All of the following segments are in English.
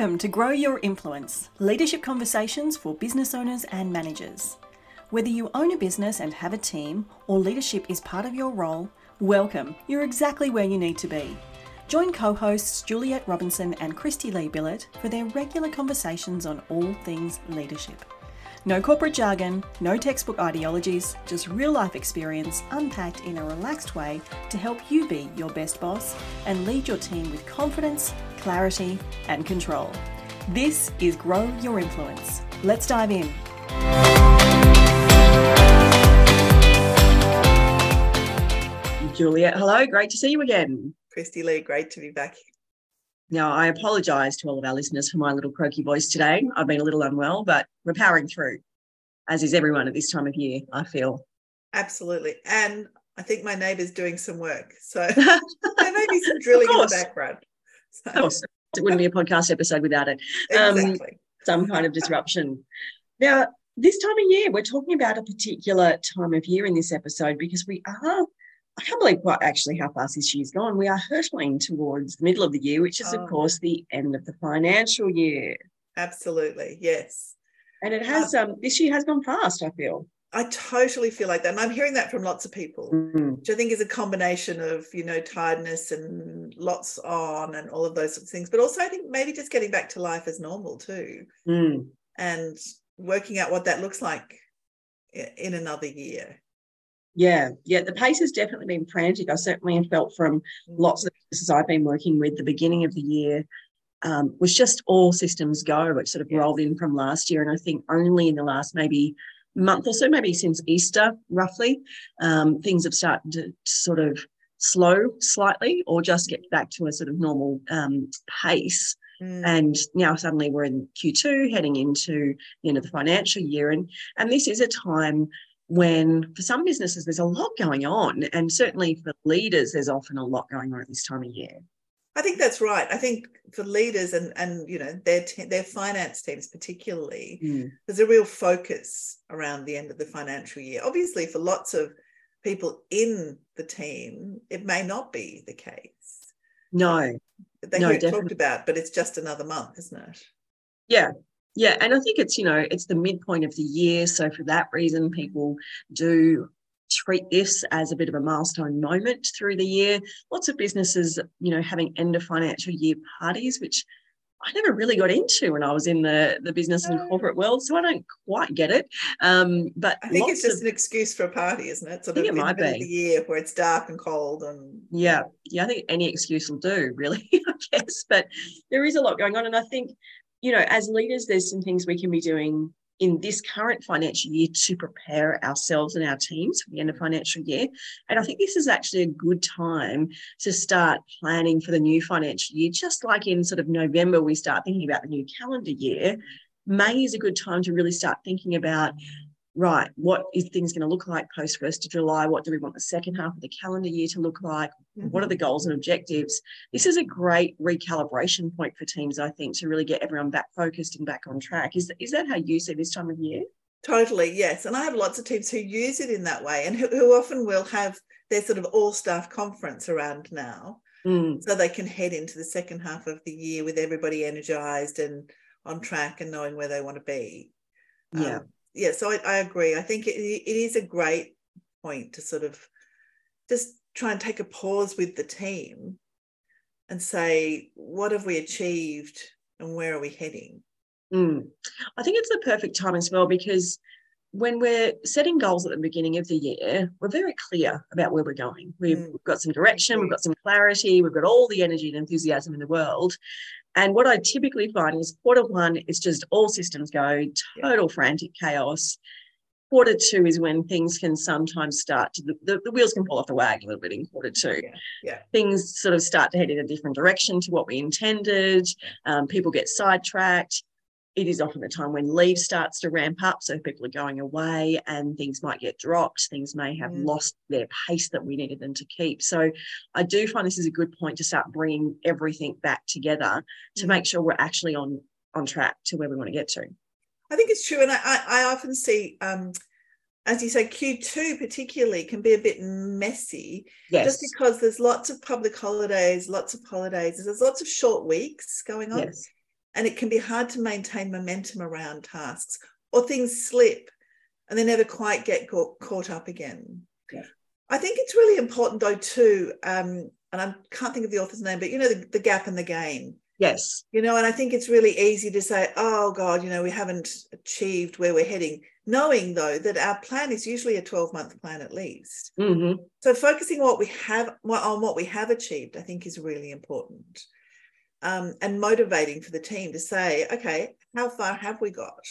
Welcome to Grow Your Influence leadership conversations for business owners and managers. Whether you own a business and have a team, or leadership is part of your role, welcome. You're exactly where you need to be. Join co hosts Juliet Robinson and Kristy Lee Billett for their regular conversations on all things leadership. No corporate jargon, no textbook ideologies, just real life experience unpacked in a relaxed way to help you be your best boss and lead your team with confidence, clarity, and control. This is Grow Your Influence. Let's dive in. Juliet, hello, great to see you again. Kristy Lee, great to be back. Now, I apologise to all of our listeners for my little croaky voice today. I've been a little unwell, but we're powering through, as is everyone at this time of year, I feel. Absolutely. And I think my neighbour's doing some work. So there may be some drilling in the background. So. Of course, it wouldn't be a podcast episode without it. Um, exactly. Some kind of disruption. Now, this time of year, we're talking about a particular time of year in this episode because we are, I can't believe quite actually how fast this year's gone. We are hurtling towards the middle of the year, which is, oh. of course, the end of the financial year. Absolutely, yes. And it has, um, um, this year has gone fast, I feel. I totally feel like that. And I'm hearing that from lots of people, mm. which I think is a combination of, you know, tiredness and lots on and all of those sorts of things. But also, I think maybe just getting back to life as normal too. Mm. And working out what that looks like in another year. Yeah, yeah, the pace has definitely been frantic. I certainly have felt from lots of businesses I've been working with the beginning of the year um, was just all systems go. It sort of yes. rolled in from last year. And I think only in the last maybe month or so, maybe since Easter, roughly, um, things have started to sort of slow slightly or just get back to a sort of normal um, pace. Mm. And now suddenly we're in Q2, heading into the end of the financial year. And, and this is a time when for some businesses there's a lot going on. And certainly for leaders, there's often a lot going on at this time of year. I think that's right. I think for leaders and and you know their te- their finance teams particularly, mm. there's a real focus around the end of the financial year. Obviously, for lots of people in the team, it may not be the case. No, they no, talked about, but it's just another month, isn't it? Yeah, yeah, and I think it's you know it's the midpoint of the year, so for that reason, people do treat this as a bit of a milestone moment through the year. Lots of businesses, you know, having end of financial year parties, which I never really got into when I was in the, the business and corporate world, so I don't quite get it. Um, but I think it's just of, an excuse for a party, isn't it? Sort I think of it might be. the year where it's dark and cold and yeah, yeah. I think any excuse will do, really. I guess, but there is a lot going on, and I think you know, as leaders, there's some things we can be doing in this current financial year to prepare ourselves and our teams for the end of financial year. And I think this is actually a good time to start planning for the new financial year, just like in sort of November, we start thinking about the new calendar year. May is a good time to really start thinking about right, what is things going to look like post 1st of July? What do we want the second half of the calendar year to look like? Mm-hmm. What are the goals and objectives? This is a great recalibration point for teams, I think, to really get everyone back focused and back on track. Is, is that how you see this time of year? Totally, yes. And I have lots of teams who use it in that way and who, who often will have their sort of all staff conference around now. Mm. So they can head into the second half of the year with everybody energized and on track and knowing where they want to be. Yeah. Um, yeah, so I, I agree. I think it, it is a great point to sort of just try and take a pause with the team and say, what have we achieved and where are we heading? Mm. I think it's the perfect time as well because when we're setting goals at the beginning of the year, we're very clear about where we're going. We've, mm. we've got some direction, we've got some clarity, we've got all the energy and enthusiasm in the world. And what I typically find is quarter one is just all systems go, total yeah. frantic chaos. Quarter two is when things can sometimes start to, the, the, wheels can fall off the wagon a little bit in quarter two. Yeah. yeah. Things sort of start to head in a different direction to what we intended. Um, people get sidetracked it is often the time when leave starts to ramp up. So people are going away and things might get dropped. Things may have mm. lost their pace that we needed them to keep. So I do find this is a good point to start bringing everything back together to mm. make sure we're actually on on track to where we want to get to. I think it's true, and I, I often see. Um, as you say, Q2 particularly can be a bit messy yes. just because there's lots of public holidays, lots of holidays, there's lots of short weeks going on. Yes and it can be hard to maintain momentum around tasks or things slip and they never quite get caught, up again. Yeah. I think it's really important though too, um, and I can't think of the author's name, but you know the, the gap and the gain. Yes. You know, and I think it's really easy to say, oh God, you know, we haven't achieved where we're heading, knowing though that our plan is usually a 12 month plan at least. Mm-hmm. So focusing on what we have on what we have achieved, I think is really important. Um, and motivating for the team to say, okay, how far have we got?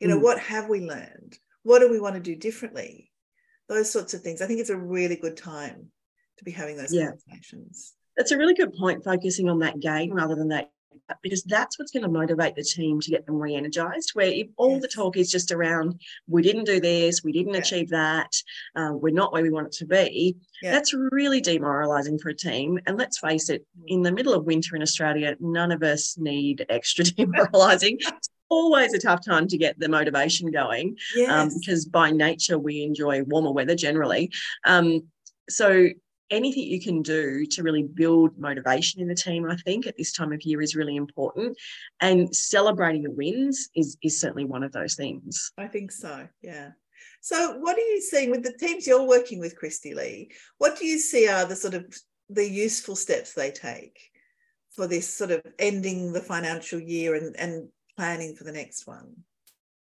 You know, mm. what have we learned? What do we want to do differently? Those sorts of things. I think it's a really good time to be having those yeah. conversations. That's a really good point, focusing on that gain rather than that because that's what's going to motivate the team to get them re-energized where if all yes. the talk is just around we didn't do this we didn't yeah. achieve that uh, we're not where we want it to be yeah. that's really demoralizing for a team and let's face it mm. in the middle of winter in australia none of us need extra demoralizing it's always a tough time to get the motivation going um, yes. um, because by nature we enjoy warmer weather generally um, so anything you can do to really build motivation in the team, I think, at this time of year is really important. And celebrating the wins is, is certainly one of those things. I think so, yeah. So, what are you seeing with the teams you're working with, Kristy-Lee? What do you see are the sort of the useful steps they take for this sort of ending the financial year and, and planning for the next one?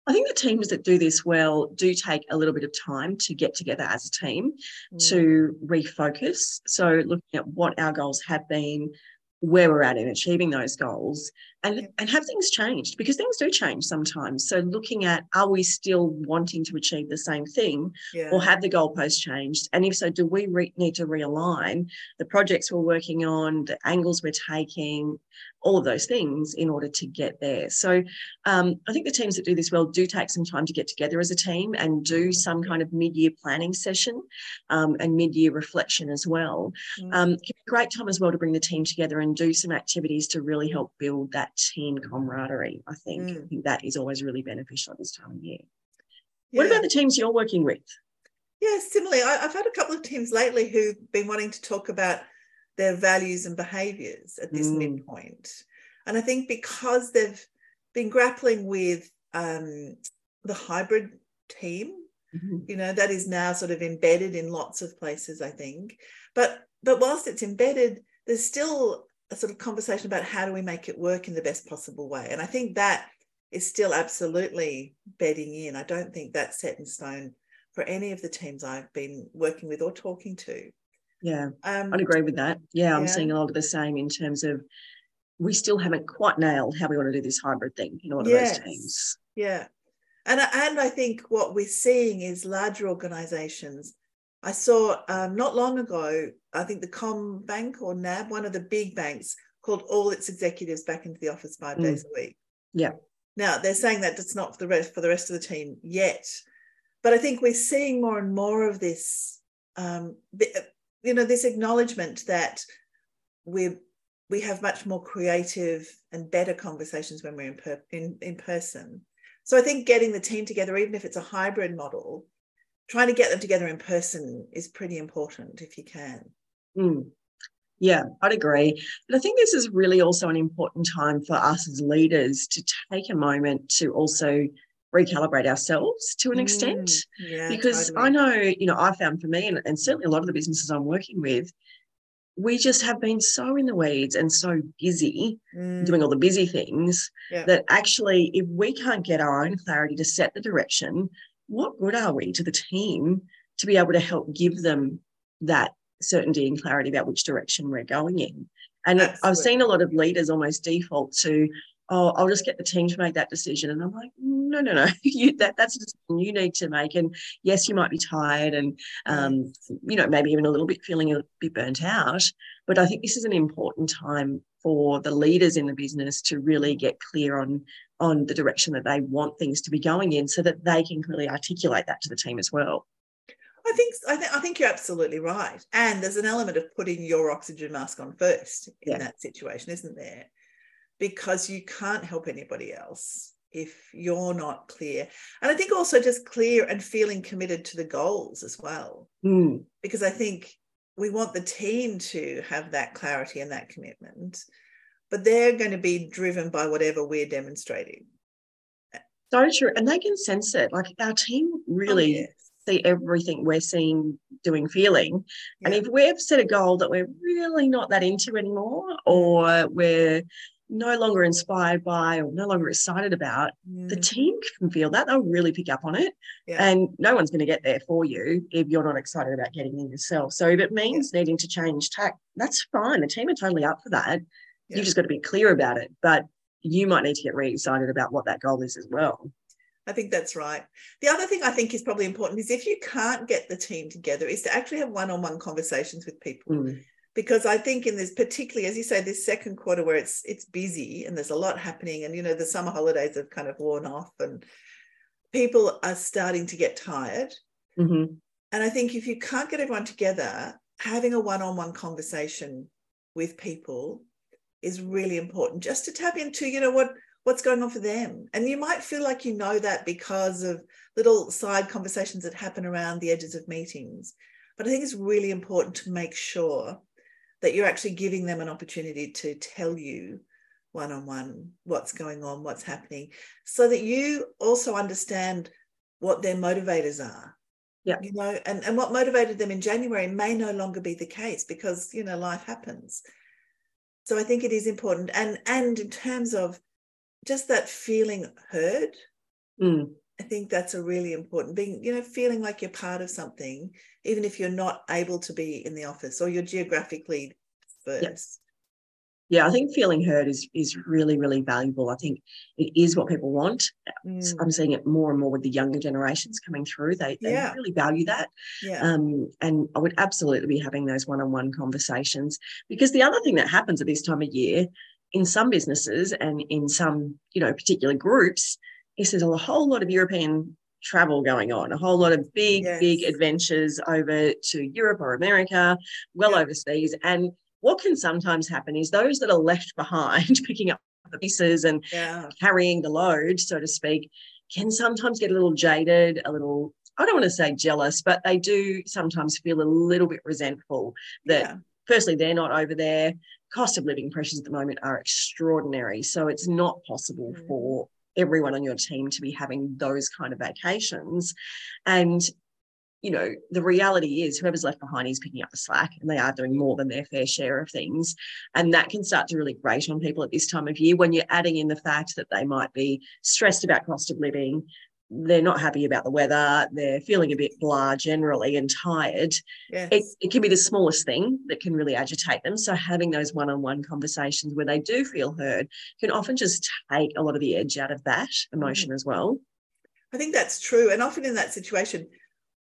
I think the teams that do this well do take a little bit of time to get together as a team mm. to refocus. So, looking at what our goals have been, where we're at in achieving those goals and, and have things changed because things do change sometimes. So looking at are we still wanting to achieve the same thing yeah. or have the goalposts changed? And if so, do we re- need to realign the projects we're working on, the angles we're taking, all of those things in order to get there. So um, I think the teams that do this well do take some time to get together as a team and do some kind of mid-year planning session um, and mid-year reflection as well. Mm. Um, it can be a great time as well to bring the team together and do some activities to really help build that team camaraderie. I think, mm. I think that is always really beneficial at this time of year. Yeah. What about the teams you're working with? Yeah, similarly, I, I've had a couple of teams lately who've been wanting to talk about their values and behaviors at this mm. midpoint. And I think because they've been grappling with um, the hybrid team, mm-hmm. you know, that is now sort of embedded in lots of places, I think. But but whilst it's embedded, there's still a sort of conversation about how do we make it work in the best possible way. And I think that is still absolutely bedding in. I don't think that's set in stone for any of the teams I've been working with or talking to. Yeah, um, I'd agree with that. Yeah, I'm seeing a lot of the same in terms of we still haven't quite nailed how we want to do this hybrid thing in all of yes. those teams. Yeah. And, and I think what we're seeing is larger organizations. I saw um, not long ago, I think the CommBank or NAB, one of the big banks, called all its executives back into the office five mm. days a week. Yeah. Now they're saying that it's not for the rest for the rest of the team yet, but I think we're seeing more and more of this um, you know this acknowledgement that we we have much more creative and better conversations when we're in, per, in in person so i think getting the team together even if it's a hybrid model trying to get them together in person is pretty important if you can mm. Yeah, I'd agree. But I think this is really also an important time for us as leaders to take a moment to also recalibrate ourselves to an extent. Mm, yeah, because totally. I know, you know, I found for me, and, and certainly a lot of the businesses I'm working with, we just have been so in the weeds and so busy mm. doing all the busy things yeah. that actually, if we can't get our own clarity to set the direction, what good are we to the team to be able to help give them that certainty and clarity about which direction we're going in? And Absolutely. I've seen a lot of leaders almost default to, oh, I'll just get the team to make that decision. And I'm like, no, no, no, you, that, that's a decision you need to make. And yes, you might be tired and, um, you know, maybe even a little bit feeling a bit burnt out. But I think this is an important time for the leaders in the business to really get clear on on the direction that they want things to be going in so that they can clearly articulate that to the team as well. I think I, th- I think you're absolutely right. And there's an element of putting your oxygen mask on first in yeah. that situation, isn't there? Because you can't help anybody else if you're not clear. And I think also just clear and feeling committed to the goals as well. Mm. Because I think we want the team to have that clarity and that commitment. but they're going to be driven by whatever we're demonstrating. So true. And they can sense it. Like our team really oh, yes. see everything we're seeing, doing, feeling. Yeah. And if we've set a goal that we're really not that into anymore, or we're no longer inspired by or no longer excited about, mm. the team can feel that. They'll really pick up on it. Yeah. And no one's going to get there for you if you're not excited about getting in yourself. So if it means yeah. needing to change tack, that's fine. The team are totally up for that. Yeah. You've just got to be clear about it. But you might need to get really excited about what that goal is as well. I think that's right. The other thing I think is probably important is if you can't get the team together, is to actually have one-on-one conversations with people. Mm because I think in this particularly as you say this second quarter where it's it's busy and there's a lot happening and you know the summer holidays have kind of worn off and people are starting to get tired mm-hmm. and I think if you can't get everyone together having a one-on-one conversation with people is really important just to tap into you know what what's going on for them and you might feel like you know that because of little side conversations that happen around the edges of meetings but I think it's really important to make sure that you're actually giving them an opportunity to tell you one on one what's going on, what's happening, so that you also understand what their motivators are. Yeah. You know, and, and what motivated them in January may no longer be the case because, you know, life happens. So I think it is important. And and in terms of just that feeling heard, mm. I think that's a really important being, you know, feeling like you're part of something, even if you're not able to be in the office or you're geographically first. Yeah, I think feeling heard is is really, really valuable. I think it is what people want. Mm. I'm seeing it more and more with the younger generations coming through. They, they yeah. really value that. Yeah. Um, and I would absolutely be having those one-on-one conversations because the other thing that happens at this time of year in some businesses and in some, you know, particular groups is there's a whole lot of European travel going on, a whole lot of big, yes. big adventures over to Europe or America, well yeah. overseas. And what can sometimes happen is those that are left behind, picking up the pieces and yeah. carrying the load, so to speak, can sometimes get a little jaded, a little, I don't want to say jealous, but they do sometimes feel a little bit resentful that. Yeah. Firstly, they're not over there. Cost of living pressures at the moment are extraordinary. So it's not possible mm. for everyone on your team to be having those kind of vacations. And, you know, the reality is whoever's left behind is picking up the slack and they are doing more than their fair share of things. And that can start to really grate on people at this time of year when you're adding in the fact that they might be stressed about cost of living, they're not happy about the weather, they're feeling a bit blah generally and tired. Yes. It, it can be the smallest thing that can really agitate them. So, having those one on one conversations where they do feel heard can often just take a lot of the edge out of that emotion mm-hmm. as well. I think that's true. And often in that situation,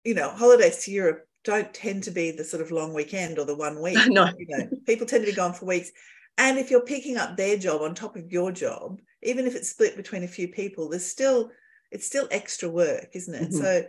you know, holidays to Europe don't tend to be the sort of long weekend or the one week. no. You know, people tend to be gone for weeks. And if you're picking up their job on top of your job, even if it's split between a few people, there's still it's still extra work, isn't it? Mm-hmm. So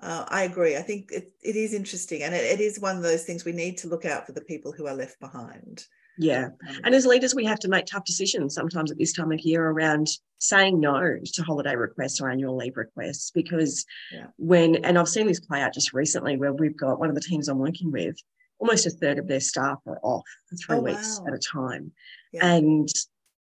uh, I agree. I think it, it is interesting, and it, it is one of those things we need to look out for the people who are left behind. Yeah. Um, and as leaders, we have to make tough decisions sometimes at this time of year around saying no to holiday requests or annual leave requests. Because yeah. when, and I've seen this play out just recently where we've got one of the teams I'm working with, almost a third of their staff are off for three oh, weeks wow. at a time. Yeah. And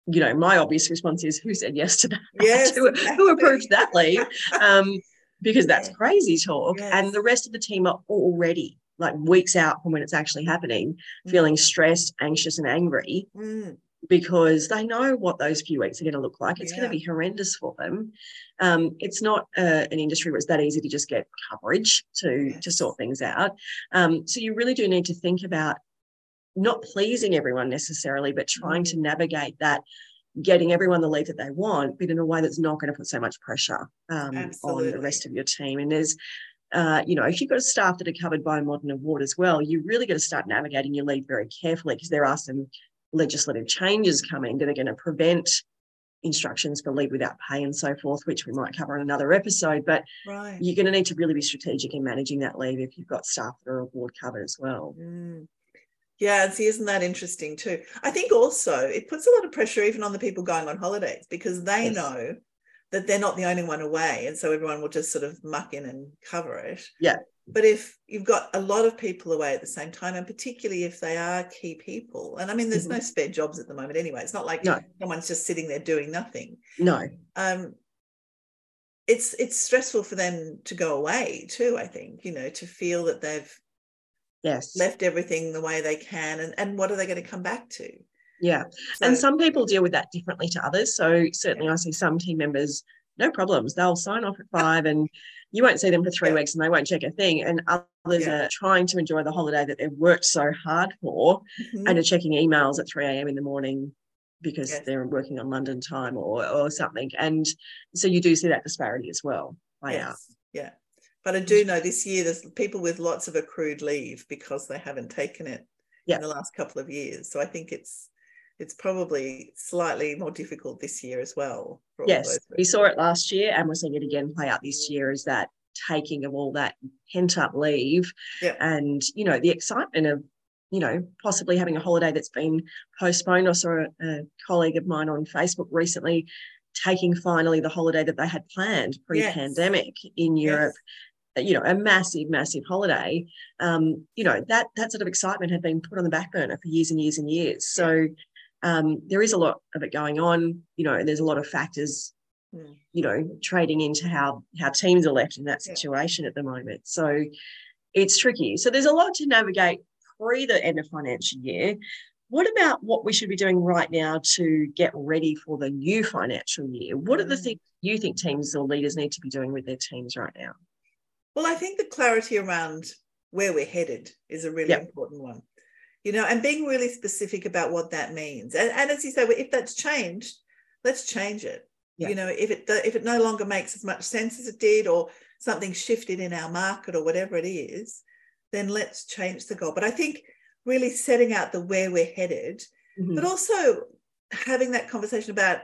you know, my obvious response is who said yes to that? Yes, who, exactly. who, approved that leave? Um, because that's yeah. crazy talk. Yes. And the rest of the team are already like weeks out from when it's actually happening, mm. feeling stressed, anxious, and angry mm. because they know what those few weeks are going to look like. It's yeah. going to be horrendous for them. Um, it's not uh, an industry where it's that easy to just get coverage to yes. to sort things out. Um, so you really do need to think about not pleasing everyone necessarily, but trying to mm. navigate that, getting everyone the lead that they want, but in a way that's not going to put so much pressure um, on the rest of your team. And there's, uh, you know, if you've got a staff that are covered by a modern award as well, you really got to start navigating your lead very carefully because there are some legislative changes coming that are going to prevent instructions for leave without pay and so forth, which we might cover in another episode. But right. you're going to need to really be strategic in managing that leave if you've got staff that are award covered as well. Mm. Yeah, and see, isn't that interesting too? I think also it puts a lot of pressure even on the people going on holidays because they yes. know that they're not the only one away. And so everyone will just sort of muck in and cover it. Yeah. But if you've got a lot of people away at the same time, and particularly if they are key people, and I mean, there's mm-hmm. no spare jobs at the moment anyway. It's not like no. someone's just sitting there doing nothing. No. Um, it's it's stressful for them to go away too. I think you know to feel that they've yes left everything the way they can, and and what are they going to come back to? Yeah, so, and some people deal with that differently to others. So certainly. I see some team members no problems. They'll sign off at five and you won't see them for three yeah. weeks and they won't check a thing. And others yeah. are trying to enjoy the holiday that they've worked so hard for mm-hmm. and are checking emails at 3 a.m. in the morning because yes. they're working on London time or, or something. And so you do see that disparity as well play yes. out. Yeah. But I do know this year there's people with lots of accrued leave because they haven't taken it yeah. in the last couple of years. So I think it's it's probably slightly more difficult this year as well. Yes, we saw it last year and we're seeing it again play out this year is that taking of all that pent up leave and, you know, the excitement of, you know, possibly having a holiday that's been postponed. I saw a, a colleague of mine on Facebook recently taking finally the holiday that they had planned pre-pandemic yes. in Europe yes. You know a massive massive holiday um you know that that sort of excitement had been put on the back burner for years and years and years so um, there is a lot of it going on. You know, there's a lot of factors, mm. you know, trading into how how teams are left in that situation yeah. at the moment. So it's tricky. So there's a lot to navigate pre the end of financial year. What about what we should be doing right now to get ready for the new financial year? What are the hmm. things you think teams or leaders need to be doing with their teams right now? Well, I think the clarity around where we're headed is a really yep. important one you know, and being really specific about what that means. And, and as you say, if that's changed, let's change it. Yeah. You know, if it if it no longer makes as much sense as it did, or something shifted in our market, or whatever it is, then let's change the goal. But I think really setting out the where we're headed, mm-hmm. but also having that conversation about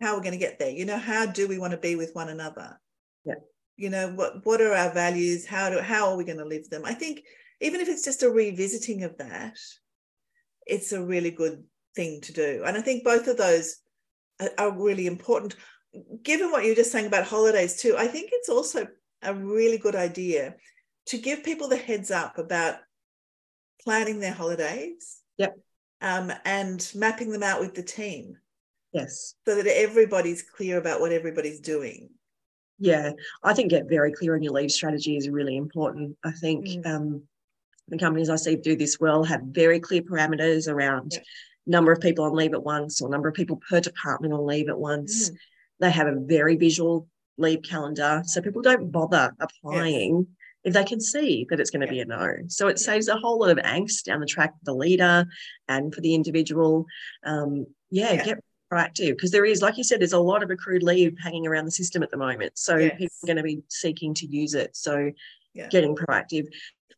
how we're going to get there. You know, how do we want to be with one another? You know, what what are our values? How do how are we going to live them? I think even if it's just a revisiting of that, it's a really good thing to do. And I think both of those are really important. Given what you're just saying about holidays, too, I think it's also a really good idea to give people the heads up about planning their holidays. Yep. Um, and mapping them out with the team. Yes. So that everybody's clear about what everybody's doing. Yeah, I think get very clear on your leave strategy is really important. I think mm. um, the companies I see do this well have very clear parameters around yeah. number of people on leave at once or number of people per department on leave at once. Mm. They have a very visual leave calendar. So people don't bother applying yes. if they can see that it's going to yeah. be a no. So it saves a whole lot of angst down the track for the leader and for the individual. Um, yeah, yeah, get proactive because there is, like you said, there's a lot of accrued leave hanging around the system at the moment. So yes. people are going to be seeking to use it. So getting proactive.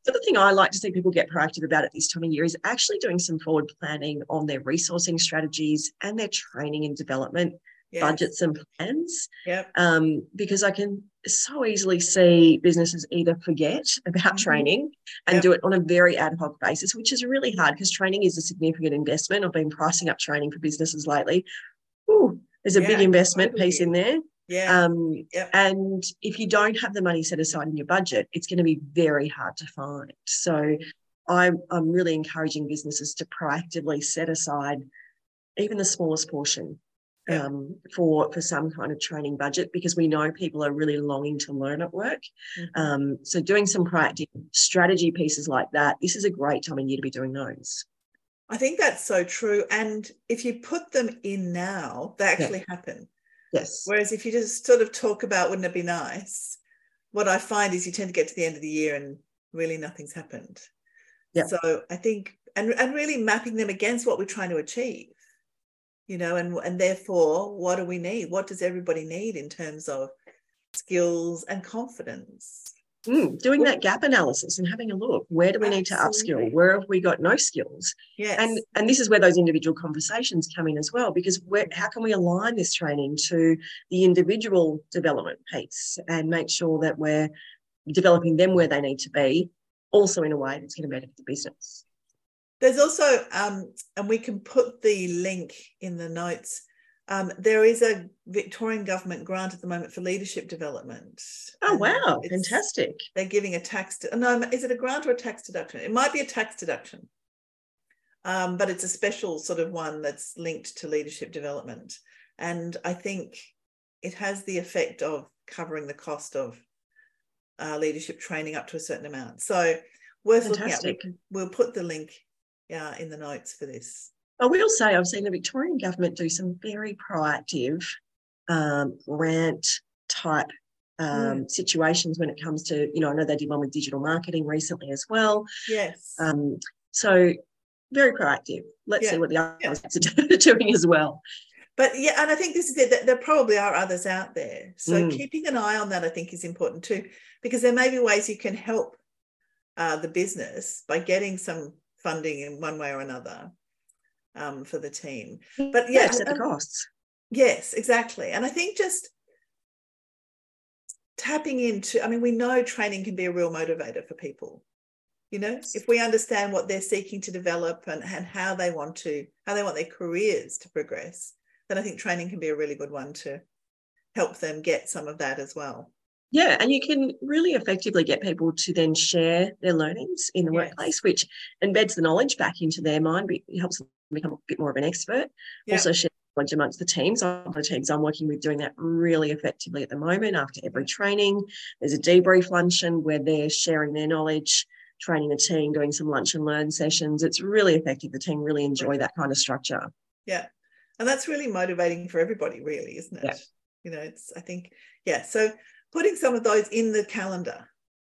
The other thing I like to see people get proactive about at this time of year is actually doing some forward planning on their resourcing strategies and their training and development yes. budgets and plans. Yep. Um, because I can so easily see businesses either forget about mm-hmm. training and yep. do it on a very ad hoc basis, which is really hard because training is a significant investment. I've been pricing up training for businesses lately. Ooh, there's a yeah, big investment totally. piece in there. Yeah. Um, yep. And if you don't have the money set aside in your budget, it's going to be very hard to find. So I'm, I'm really encouraging businesses to proactively set aside even the smallest portion um, for for some kind of training budget because we know people are really longing to learn at work. Mm-hmm. Um, so doing some proactive strategy pieces like that, this is a great time of year to be doing those. I think that's so true. And if you put them in now, they actually yeah. happen. Yes. Whereas if you just sort of talk about wouldn't it be nice, what I find is you tend to get to the end of the year and really nothing's happened. Yeah. So I think and and really mapping them against what we're trying to achieve. You know, and and therefore, what do we need? What does everybody need in terms of skills and confidence? Mm, doing that gap analysis and having a look where do we need to upskill where have we got no skills yes. and and this is where those individual conversations come in as well because where, how can we align this training to the individual development piece and make sure that we're developing them where they need to be also in a way that's going to benefit the business there's also um, and we can put the link in the notes Um, there is a Victorian government grant at the moment for leadership development. Oh wow, fantastic! They're giving a tax. no, is it a grant or a tax deduction? It might be a tax deduction, um, but it's a special sort of one that's linked to leadership development. And I think it has the effect of covering the cost of uh, leadership training up to a certain amount. So worth looking at. We Fantastic. We'll put the link uh, in the notes for this. I will say I've seen the Victorian government do some very proactive um, grant type um, situations when it comes to, you know, I know they did one with digital marketing recently as well. Yes. Um, so very proactive. Let's Yeah. see what the other Yeah. are doing as well. but yeah, and I think this is it. There probably are others out there. So Mm. keeping an eye on that, I think, is important too, because there may be ways you can help uh, the business by getting some funding in one way or another um, for the team. But yeah, offset the um, costs. Yes, exactly. And I think just tapping into, I mean, we know training can be a real motivator for people. You know, if we understand what they're seeking to develop and, and how they want to, how they want their careers to progress, then I think training can be a really good one to help them get some of that as well. Yeah, and you can really effectively get people to then share their learnings in the Yes. workplace, which embeds the knowledge back into their mind, it helps them become a bit more of an expert. Yeah. Also share knowledge amongst the teams. Of the teams I'm working with doing that really effectively at the moment. After every training, there's a debrief luncheon where they're sharing their knowledge, training the team, doing some lunch and learn sessions. It's really effective. The team really enjoy that kind of structure. Yeah. And that's really motivating for everybody, really, isn't it? Yeah. You know, it's, I think, yeah. So putting some of those in the calendar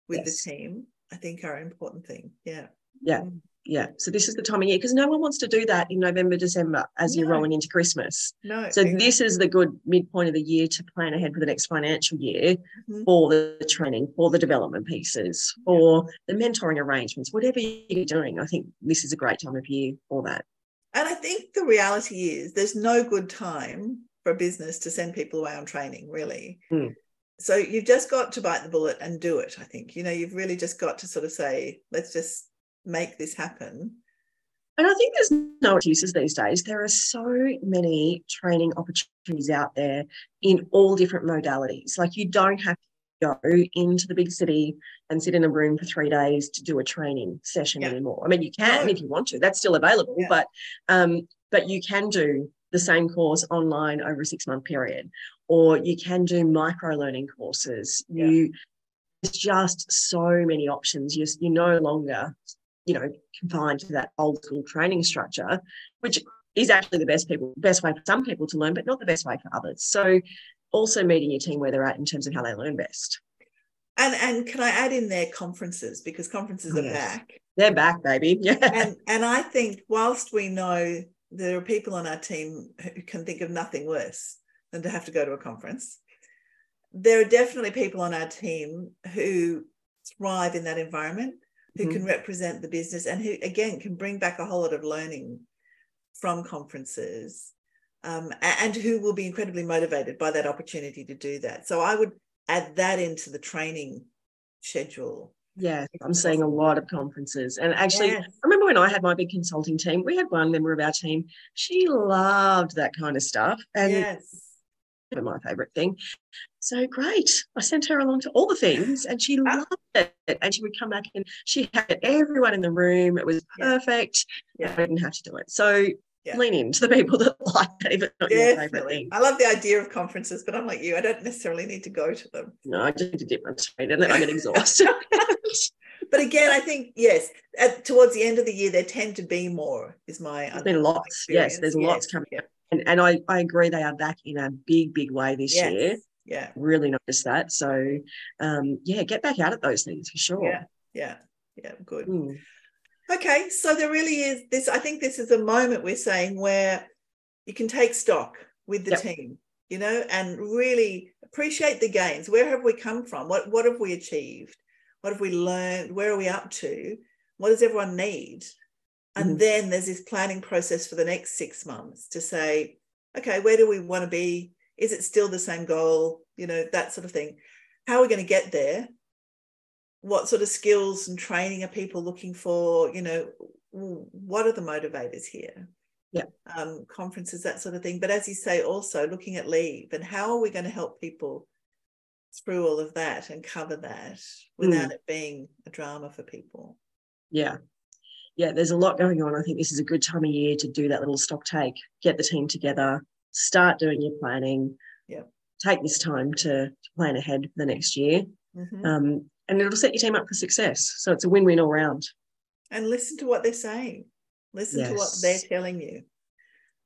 with Yes. the team, I think are an important thing. Yeah. Yeah. Mm. Yeah. So this is the time of year because no one wants to do that in November, December as you're rolling into Christmas. No. So this is the good midpoint of the year to plan ahead for the next financial year Mhm. for the training, for the development pieces, for the mentoring arrangements, whatever you're doing. I think this is a great time of year for that. And I think the reality is there's no good time for a business to send people away on training, really. Mm. So you've just got to bite the bullet and do it, I think. You know, you've really just got to sort of say, let's just make this happen. And I think there's no excuses these days. There are so many training opportunities out there in all different modalities. Like you don't have to go into the big city and sit in a room for three days to do a training session Yeah. anymore. I mean, you can if you want to. That's still available, Yeah. but um, but you can do the same course online over a six month period, or you can do micro learning courses. Yeah. You there's just so many options. You're, you're no longer you know, confined to that old school training structure, which is actually the best people, best way for some people to learn, but not the best way for others. So also meeting your team where they're at in terms of how they learn best. And and can I add in there conferences because conferences are Yes. back. They're back, baby. Yeah. And and I think whilst we know there are people on our team who can think of nothing worse than to have to go to a conference, there are definitely people on our team who thrive in that environment, who Mhm. can represent the business and who again can bring back a whole lot of learning from conferences. Um, and who will be incredibly motivated by that opportunity to do that. So I would add that into the training schedule. Yeah, I'm seeing a lot of conferences. And actually, Yes. I remember when I had my big consulting team, we had one member of our team, she loved that kind of stuff. And yes. My favorite thing. So great. I sent her along to all the things and she Ah. loved it. And she would come back and she had everyone in the room. It was perfect. Yeah. I didn't have to do it. So Yeah. lean into the people that like it, if it's not your favorite Definitely. thing. I love the idea of conferences, but I'm like you, I don't necessarily need to go to them. No, I just need to dip my toe and then I get exhausted. But again, I think, yes, at, towards the end of the year, there tend to be more, is my There's been lots. Yes, there's lots coming Yeah. And, and I, I agree they are back in a big, big way this Yes. year. Yeah. Really noticed that. So um, yeah, get back out at those things for sure. Yeah. Yeah. Yeah. Good. Mm. Okay. So there really is this, I think this is a moment we're saying where you can take stock with the Yep. team, you know, and really appreciate the gains. Where have we come from? What what have we achieved? What have we learned? Where are we up to? What does everyone need? And Mhm. then there's this planning process for the next six months to say, okay, where do we want to be? Is it still the same goal? You know, that sort of thing. How are we going to get there? What sort of skills and training are people looking for? You know, what are the motivators here? yeah. um, conferences, that sort of thing. But as you say, also looking at leave and how are we going to help people through all of that and cover that without mm. it being a drama for people. Yeah. Yeah, there's a lot going on. I think this is a good time of year to do that little stock take, get the team together, start doing your planning. Yeah. Take this time to, to plan ahead for the next year. Mm-hmm. Um, and it'll set your team up for success. So it's a win win all round. And listen to what they're saying, listen yes. to what they're telling you.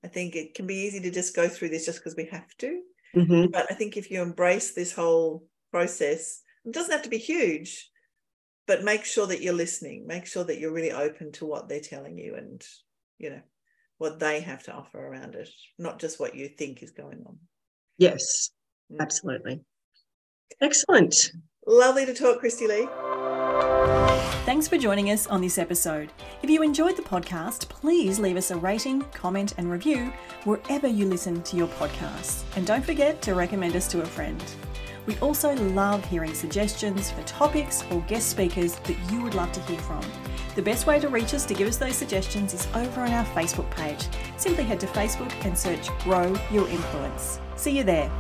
I think it can be easy to just go through this just because we have to. Mm-hmm. But I think if you embrace this whole process, it doesn't have to be huge, but make sure that you're listening, make sure that you're really open to what they're telling you and, you know, what they have to offer around it, not just what you think is going on. Yes, mm. absolutely. Excellent. Lovely to talk, Kristy Lee. Thanks for joining us on this episode. If you enjoyed the podcast, please leave us a rating, comment, and review wherever you listen to your podcasts. And don't forget to recommend us to a friend. We also love hearing suggestions for topics or guest speakers that you would love to hear from. The best way to reach us to give us those suggestions is over on our Facebook page. Simply head to Facebook and search Grow Your Influence. See you there.